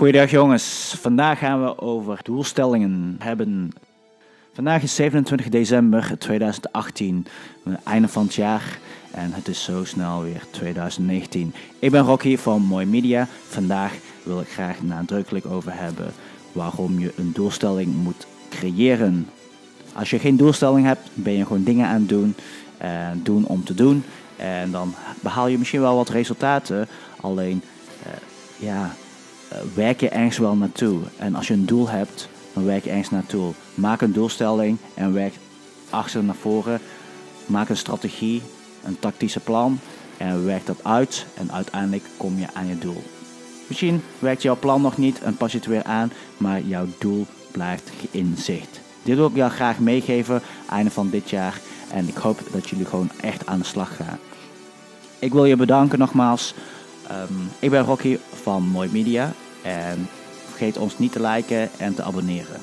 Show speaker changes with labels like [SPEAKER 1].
[SPEAKER 1] Goeiedag jongens, vandaag gaan we over doelstellingen hebben. Vandaag is 27 december 2018, het einde van het jaar en het is zo snel weer 2019. Ik ben Rocky van Mooi Media. Vandaag wil ik graag nadrukkelijk over hebben waarom je een doelstelling moet creëren. Als je geen doelstelling hebt, ben je gewoon dingen aan het doen, en doen om te doen. En dan behaal je misschien wel wat resultaten, alleen uh, ja, uh, werk je ergens wel naartoe. En als je een doel hebt, dan werk je ergens naartoe. Maak een doelstelling en werk achter naar voren. Maak een strategie, een tactische plan en werk dat uit. En uiteindelijk kom je aan je doel. Misschien werkt jouw plan nog niet en pas je het weer aan, maar jouw doel blijft in zicht. Dit wil ik jou graag meegeven, einde van dit jaar. En ik hoop dat jullie gewoon echt aan de slag gaan. Ik wil je bedanken nogmaals. Um, ik ben Rocky van Mooi Media. En vergeet ons niet te liken en te abonneren.